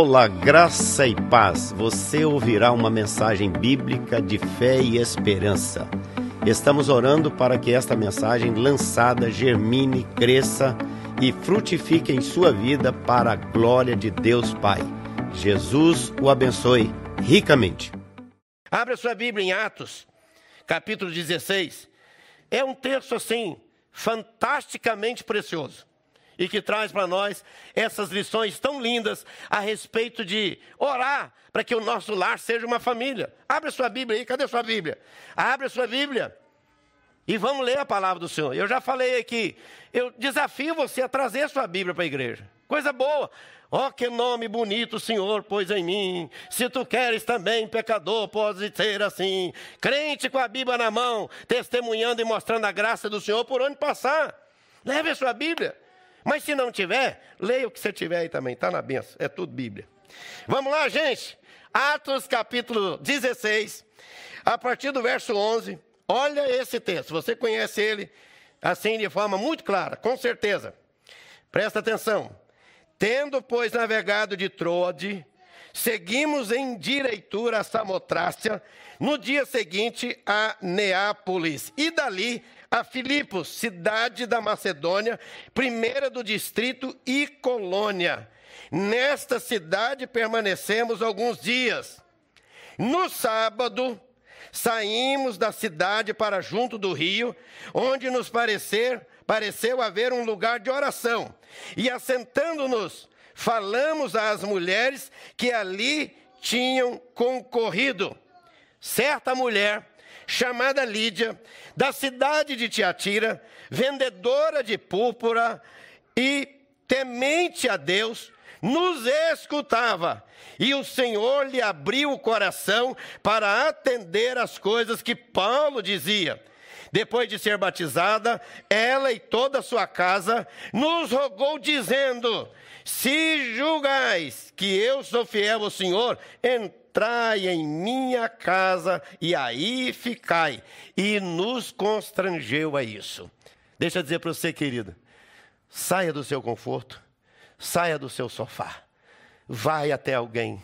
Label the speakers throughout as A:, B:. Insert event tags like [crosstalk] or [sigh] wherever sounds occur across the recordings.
A: Olá, graça e paz. Você ouvirá uma mensagem bíblica de fé e esperança. Estamos orando para que esta mensagem lançada germine, cresça e frutifique em sua vida para a glória de Deus Pai. Jesus o abençoe ricamente.
B: Abra sua Bíblia em Atos, capítulo 16. É um texto assim, fantasticamente precioso e que traz para nós essas lições tão lindas a respeito de orar para que o nosso lar seja uma família. Abre sua Bíblia aí, cadê sua Bíblia? Abre sua Bíblia e vamos ler a palavra do Senhor. Eu já falei aqui, eu desafio você a trazer sua Bíblia para a igreja. Coisa boa. Ó, oh, que nome bonito o Senhor pôs em mim. Se tu queres também, pecador, pode ser assim. Crente com a Bíblia na mão, testemunhando e mostrando a graça do Senhor por onde passar. Leve a sua Bíblia. Mas se não tiver, leia o que você tiver aí também, está na benção, é tudo Bíblia. Vamos lá, gente. Atos capítulo 16, a partir do verso 11. Olha esse texto, você conhece ele assim de forma muito clara, com certeza. Presta atenção. Tendo, pois, navegado de Troade, seguimos em direitura a Samotrácia, no dia seguinte a Neápolis, e dali a Filipos, cidade da Macedônia, primeira do distrito e colônia. Nesta cidade permanecemos alguns dias. No sábado, saímos da cidade para junto do rio, onde nos parecer, pareceu haver um lugar de oração. E assentando-nos, falamos às mulheres que ali tinham concorrido. Certa mulher, chamada Lídia, da cidade de Tiatira, vendedora de púrpura e temente a Deus, nos escutava. E o Senhor lhe abriu o coração para atender as coisas que Paulo dizia. Depois de ser batizada, ela e toda a sua casa nos rogou, dizendo: Se julgais que eu sou fiel ao Senhor, entrai em minha casa e aí ficai. E nos constrangeu a isso. Deixa eu dizer para você, querido, saia do seu conforto, saia do seu sofá, vai até alguém,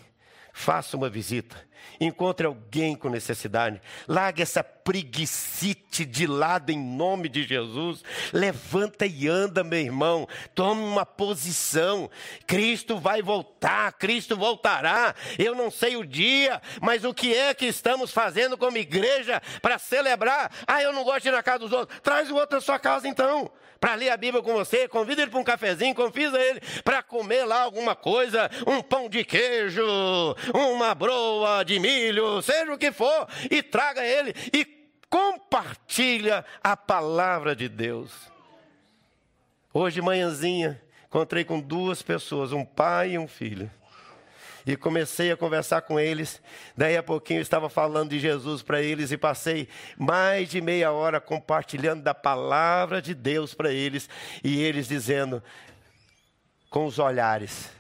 B: faça uma visita Encontre alguém com necessidade. Largue essa preguicite de lado em nome de Jesus. Levanta e anda, meu irmão. Tome uma posição. Cristo vai voltar, Cristo voltará. Eu não sei o dia, mas o que é que estamos fazendo como igreja para celebrar? Ah, eu não gosto de ir na casa dos outros. Traz o outro na sua casa então para ler a Bíblia com você, convida ele para um cafezinho, convida ele para comer lá alguma coisa, um pão de queijo, uma broa de milho, seja o que for, e traga ele e compartilha a palavra de Deus. Hoje, manhãzinha, encontrei com duas pessoas, um pai e um filho e comecei a conversar com eles. Daí a pouquinho eu estava falando de Jesus para eles e passei mais de meia hora compartilhando da palavra de Deus para eles e eles dizendo com os olhares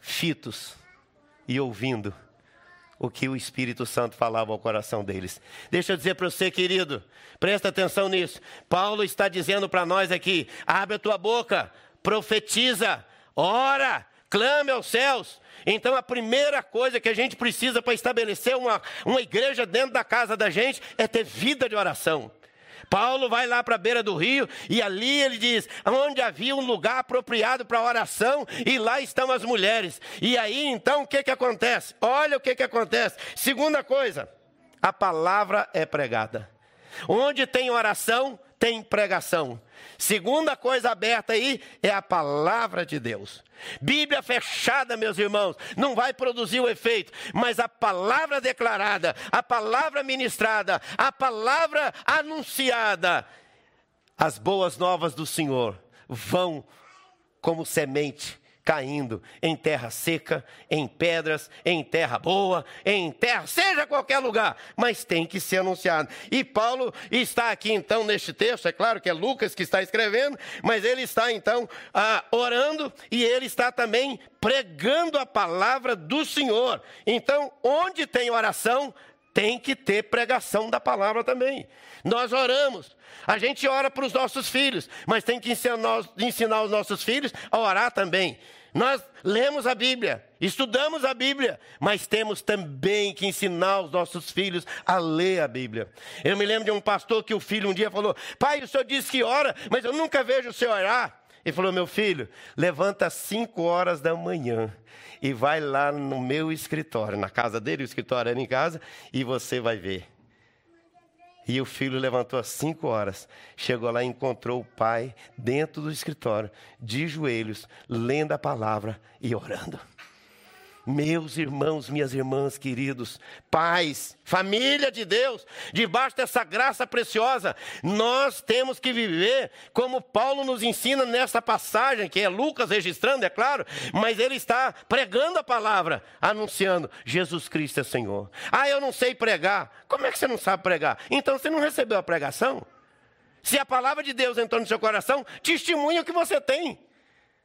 B: fitos e ouvindo o que o Espírito Santo falava ao coração deles. Deixa eu dizer para você, querido, presta atenção nisso. Paulo está dizendo para nós aqui: abre a tua boca, profetiza, ora, clame aos céus. Então, a primeira coisa que a gente precisa para estabelecer uma, uma igreja dentro da casa da gente é ter vida de oração. Paulo vai lá para a beira do rio e ali ele diz: onde havia um lugar apropriado para oração, e lá estão as mulheres. E aí então o que, que acontece? Olha o que, que acontece. Segunda coisa, a palavra é pregada. Onde tem oração, tem pregação. Segunda coisa aberta aí é a palavra de Deus. Bíblia fechada, meus irmãos, não vai produzir o efeito, mas a palavra declarada, a palavra ministrada, a palavra anunciada, as boas novas do Senhor vão como semente caindo em terra seca, em pedras, em terra boa, em terra, seja qualquer lugar, mas tem que ser anunciado. E Paulo está aqui então neste texto, é claro que é Lucas que está escrevendo, mas ele está então ah, orando e ele está também pregando a palavra do Senhor. Então, onde tem oração, tem que ter pregação da palavra também. Nós oramos, a gente ora para os nossos filhos, mas tem que ensinar, os nossos filhos a orar também. Nós lemos a Bíblia, estudamos a Bíblia, mas temos também que ensinar os nossos filhos a ler a Bíblia. Eu me lembro de um pastor que o filho um dia falou: Pai, o senhor disse que ora, mas eu nunca vejo o senhor orar. Ele falou: Meu filho, levanta às 5 horas da manhã e vai lá no meu escritório, na casa dele, o escritório era em casa, e você vai ver. E o filho levantou às cinco horas, chegou lá e encontrou o pai dentro do escritório, de joelhos, lendo a palavra e orando. Meus irmãos, minhas irmãs queridos, pais, família de Deus, debaixo dessa graça preciosa, nós temos que viver como Paulo nos ensina nessa passagem, que é Lucas registrando, é claro, mas ele está pregando a palavra, anunciando: Jesus Cristo é Senhor. Ah, eu não sei pregar. Como é que você não sabe pregar? Então você não recebeu a pregação? Se a palavra de Deus entrou no seu coração, testemunha o que você tem.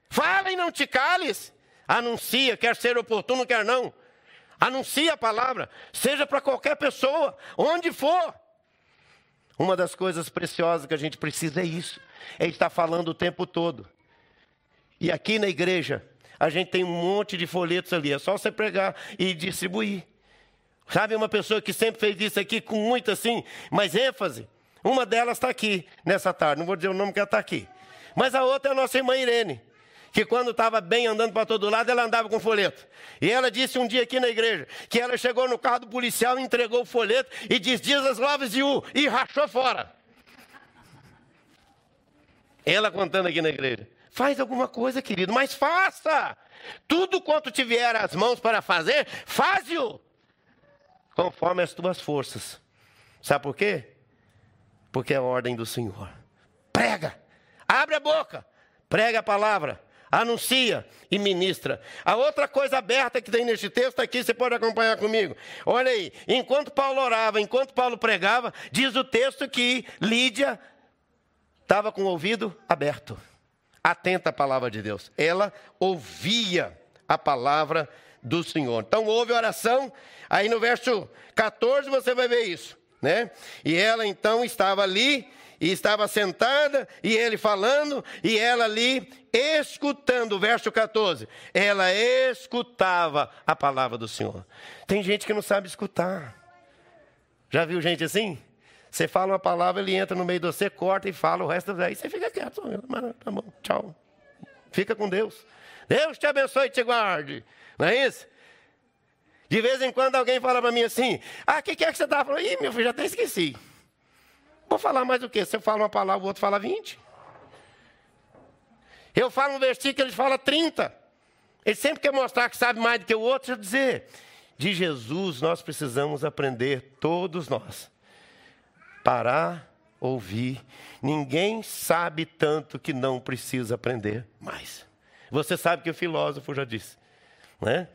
B: Fala e não te cales. Anuncia, quer ser oportuno, quer não. Anuncia a palavra, seja para qualquer pessoa, onde for. Uma das coisas preciosas que a gente precisa é isso, é estar falando o tempo todo. E aqui na igreja, a gente tem um monte de folhetos ali, é só você pregar e distribuir. Sabe, uma pessoa que sempre fez isso aqui com muito assim, mais ênfase. Uma delas está aqui nessa tarde, não vou dizer o nome que ela está aqui. Mas a outra é a nossa irmã Irene que quando estava bem andando para todo lado, ela andava com folheto. E ela disse um dia aqui na igreja que ela chegou no carro do policial, entregou o folheto e disse: Jesus loves you, e rachou fora. Ela contando aqui na igreja. Faz alguma coisa, querido, mas faça. Tudo quanto te vier às mãos para fazer, faze-o. Conforme as tuas forças. Sabe por quê? Porque é a ordem do Senhor. Prega, abre a boca, prega a palavra, anuncia e ministra. A outra coisa aberta que tem neste texto aqui, você pode acompanhar comigo. Olha aí, enquanto Paulo orava, enquanto Paulo pregava, diz o texto que Lídia estava com o ouvido aberto, atenta à palavra de Deus. Ela ouvia a palavra do Senhor. Então houve oração, aí no verso 14 você vai ver isso, né? E ela então estava ali e estava sentada, e ele falando, e ela ali escutando, verso 14. Ela escutava a palavra do Senhor. Tem gente que não sabe escutar. Já viu gente assim? Você fala uma palavra, ele entra no meio de você, corta e fala o resto, aí você fica quieto. Tá bom, tchau. Fica com Deus. Deus te abençoe e te guarde. Não é isso? De vez em quando alguém fala para mim assim: Ah, o que, que é que você estava falando? Ih, meu filho, já até esqueci. Vou falar mais o quê? Se eu falo uma palavra, o outro fala 20. Eu falo um versículo, ele fala 30. Ele sempre quer mostrar que sabe mais do que o outro. Deixa eu dizer, de Jesus nós precisamos aprender, todos nós. Parar, ouvir. Ninguém sabe tanto que não precisa aprender mais. Você sabe que o filósofo já disse, né?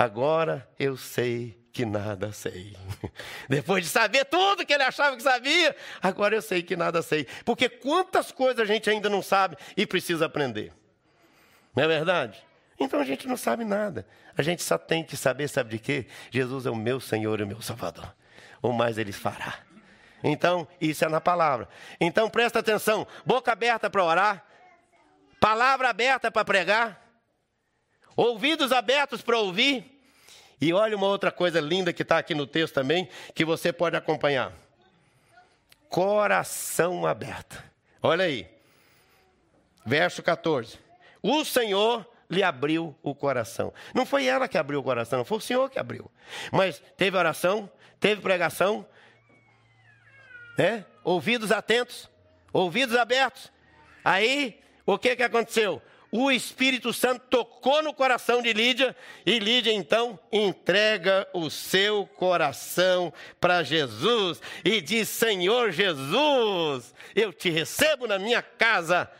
B: Agora eu sei que nada sei. [laughs] Depois de saber tudo que ele achava que sabia, agora eu sei que nada sei. Porque quantas coisas a gente ainda não sabe e precisa aprender. Não é verdade? Então a gente não sabe nada. A gente só tem que saber, sabe de quê? Jesus é o meu Senhor e o meu Salvador. O mais ele fará. Então, isso é na palavra. Então presta atenção: boca aberta para orar, palavra aberta para pregar, ouvidos abertos para ouvir e olha uma outra coisa linda que está aqui no texto também, que você pode acompanhar. Coração aberto. Olha aí. Verso 14. O Senhor lhe abriu o coração. Não foi ela que abriu o coração, foi o Senhor que abriu. Mas teve oração, teve pregação, né? ouvidos atentos, ouvidos abertos. Aí, o que, que aconteceu? O Espírito Santo tocou no coração de Lídia e Lídia então entrega o seu coração para Jesus e diz: Senhor Jesus, eu te recebo na minha casa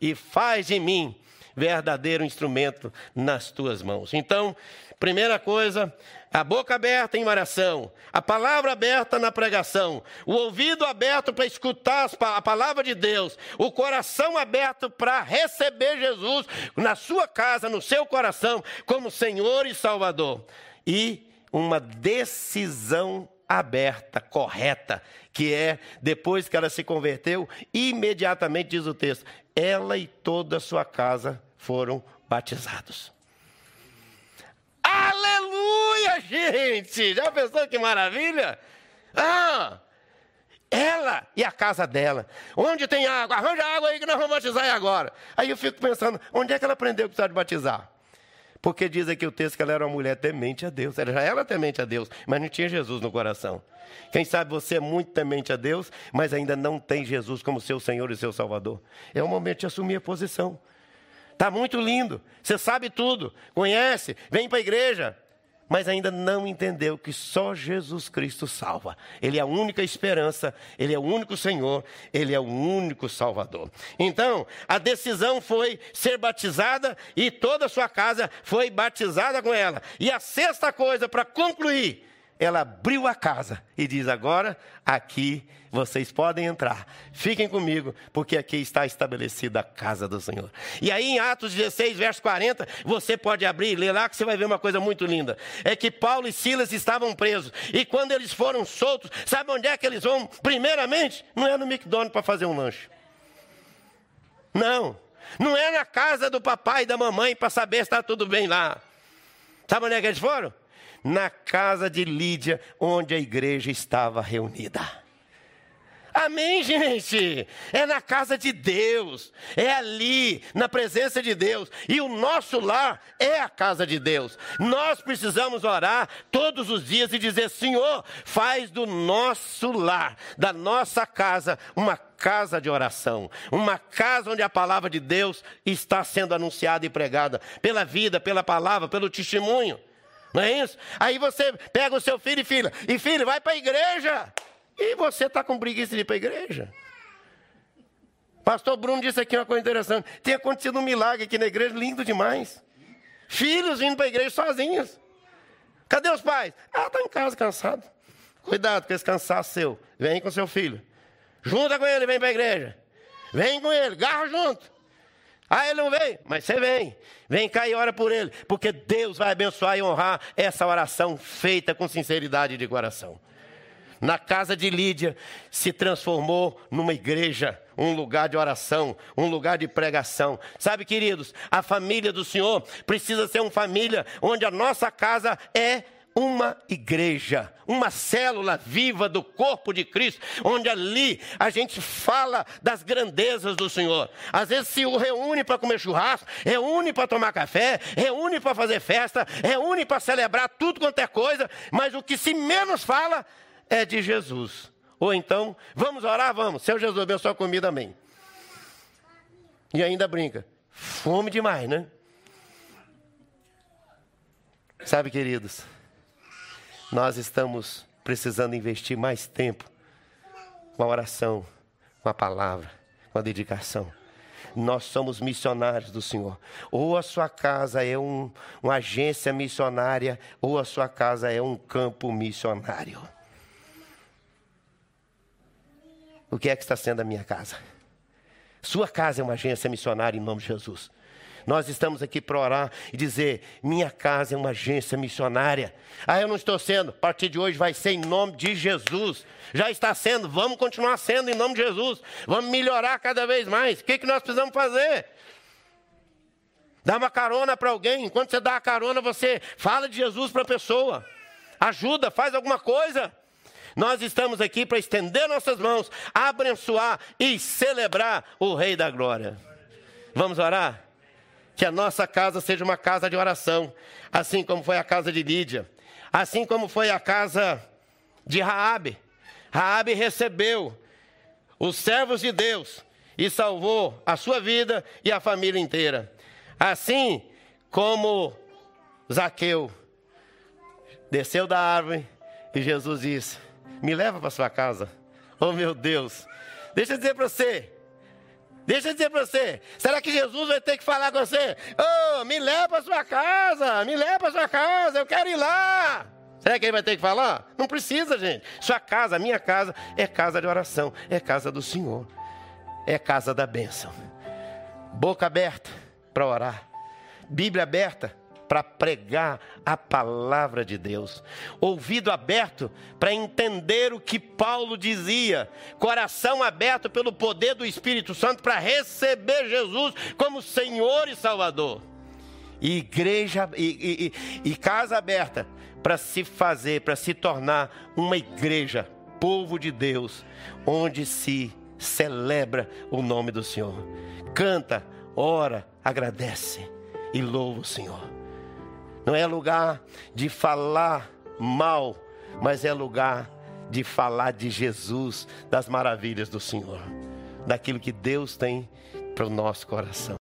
B: e faz de mim verdadeiro instrumento nas tuas mãos. Então, primeira coisa, a boca aberta em oração, a palavra aberta na pregação, o ouvido aberto para escutar a palavra de Deus, o coração aberto para receber Jesus na sua casa, no seu coração, como Senhor e Salvador. E uma decisão aberta, correta, que é, depois que ela se converteu, imediatamente diz o texto, ela e toda a sua casa foram batizados. Aleluia, gente! Já pensou que maravilha? Ah! Ela e a casa dela. Onde tem água? Arranja água aí que nós vamos batizar agora. Aí eu fico pensando, onde é que ela aprendeu que precisava de batizar? Porque diz aqui o texto que ela era uma mulher temente a Deus. Ela já era temente a Deus, mas não tinha Jesus no coração. Quem sabe você é muito temente a Deus, mas ainda não tem Jesus como seu Senhor e seu Salvador. É o momento de assumir a posição. Está muito lindo, você sabe tudo, conhece, vem para a igreja, mas ainda não entendeu que só Jesus Cristo salva. Ele é a única esperança, ele é o único Senhor, ele é o único Salvador. Então, a decisão foi ser batizada e toda a sua casa foi batizada com ela. E a sexta coisa, para concluir, ela abriu a casa e diz: Agora aqui vocês podem entrar. Fiquem comigo, porque aqui está estabelecida a casa do Senhor. E aí em Atos 16, verso 40, você pode abrir e ler lá que você vai ver uma coisa muito linda. É que Paulo e Silas estavam presos. E quando eles foram soltos, sabe onde é que eles vão? Primeiramente, não é no McDonald's para fazer um lanche. Não. Não é na casa do papai e da mamãe para saber se está tudo bem lá. Sabe onde é que eles foram? Na casa de Lídia, onde a igreja estava reunida. Amém, gente? É na casa de Deus, é ali, na presença de Deus. E o nosso lar é a casa de Deus. Nós precisamos orar todos os dias e dizer: Senhor, faz do nosso lar, da nossa casa, uma casa de oração, uma casa onde a palavra de Deus está sendo anunciada e pregada, pela vida, pela palavra, pelo testemunho. Não é isso? Aí você pega o seu filho e filha, e filho, vai para a igreja. E você está com preguiça de ir para a igreja. Pastor Bruno disse aqui uma coisa interessante. Tem acontecido um milagre aqui na igreja, lindo demais. Filhos vindo para a igreja sozinhos. Cadê os pais? Ah, está em casa cansado. Cuidado com esse cansaço seu. Vem com seu filho. Junta com ele, vem para a igreja. Vem com ele, garra junto. Ah, ele não vem, mas você vem. Vem cá e ora por ele, porque Deus vai abençoar e honrar essa oração feita com sinceridade de coração na casa de Lídia, se transformou numa igreja, um lugar de oração, um lugar de pregação. Sabe, queridos, a família do Senhor precisa ser uma família onde a nossa casa é uma igreja, uma célula viva do corpo de Cristo, onde ali a gente fala das grandezas do Senhor. Às vezes se reúne para comer churrasco, reúne para tomar café, reúne para fazer festa, reúne para celebrar tudo quanto é coisa, mas o que se menos fala é de Jesus. Ou então, vamos orar? Vamos. Seu Jesus, abençoa a comida, amém. E ainda brinca. Fome demais, né? Sabe, queridos, nós estamos precisando investir mais tempo com a oração, com a palavra, com a dedicação. Nós somos missionários do Senhor. Ou a sua casa é um, uma agência missionária, ou a sua casa é um campo missionário. o que é que está sendo a minha casa. Sua casa é uma agência missionária em nome de Jesus. Nós estamos aqui para orar e dizer: minha casa é uma agência missionária. Ah, eu não estou sendo, a partir de hoje vai ser em nome de Jesus. Já está sendo, vamos continuar sendo em nome de Jesus. Vamos melhorar cada vez mais. O que, que nós precisamos fazer? Dá uma carona para alguém. Enquanto você dá a carona, você fala de Jesus para a pessoa. Ajuda, faz alguma coisa. Nós estamos aqui para estender nossas mãos, abençoar e celebrar o Rei da Glória. Vamos orar? Que a nossa casa seja uma casa de oração, assim como foi a casa de Lídia, assim como foi a casa de Raabe. Raabe recebeu os servos de Deus e salvou a sua vida e a família inteira. Assim como Zaqueu desceu da árvore e Jesus disse: me leva para sua casa. Oh meu Deus. Deixa eu dizer para você. Deixa eu dizer para você. Será que Jesus vai ter que falar com você? Oh, me leva para sua casa. Me leva para sua casa. Eu quero ir lá. Será que ele vai ter que falar? Não precisa, gente. Sua casa, minha casa, é casa de oração. É casa do Senhor. É casa da bênção. Boca aberta para orar. Bíblia aberta para pregar a palavra de Deus, ouvido aberto para entender o que Paulo dizia, coração aberto pelo poder do Espírito Santo para receber Jesus como Senhor e Salvador, e igreja e, e, e casa aberta para se fazer, para se tornar uma igreja, povo de Deus, onde se celebra o nome do Senhor, canta, ora, agradece e louva o Senhor. Não é lugar de falar mal, mas é lugar de falar de Jesus, das maravilhas do Senhor, daquilo que Deus tem para o nosso coração.